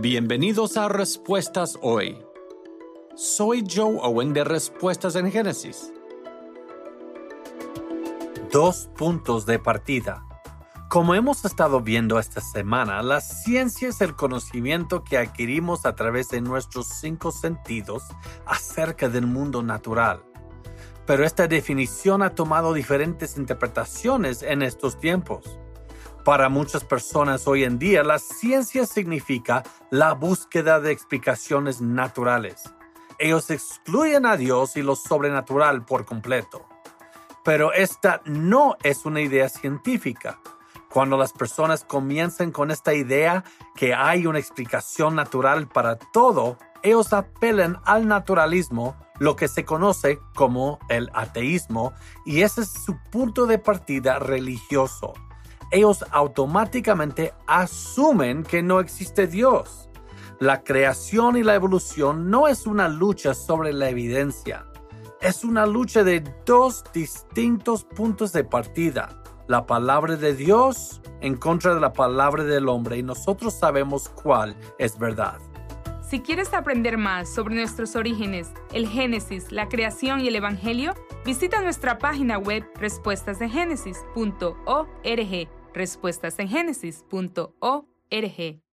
Bienvenidos a Respuestas Hoy. Soy Joe Owen de Respuestas en Génesis. Dos puntos de partida. Como hemos estado viendo esta semana, la ciencia es el conocimiento que adquirimos a través de nuestros cinco sentidos acerca del mundo natural. Pero esta definición ha tomado diferentes interpretaciones en estos tiempos. Para muchas personas hoy en día, la ciencia significa la búsqueda de explicaciones naturales. Ellos excluyen a Dios y lo sobrenatural por completo. Pero esta no es una idea científica. Cuando las personas comienzan con esta idea que hay una explicación natural para todo, ellos apelan al naturalismo, lo que se conoce como el ateísmo, y ese es su punto de partida religioso ellos automáticamente asumen que no existe Dios. La creación y la evolución no es una lucha sobre la evidencia, es una lucha de dos distintos puntos de partida. La palabra de Dios en contra de la palabra del hombre y nosotros sabemos cuál es verdad. Si quieres aprender más sobre nuestros orígenes, el Génesis, la creación y el Evangelio, visita nuestra página web respuestasdegénesis.org respuestasengenesis.org.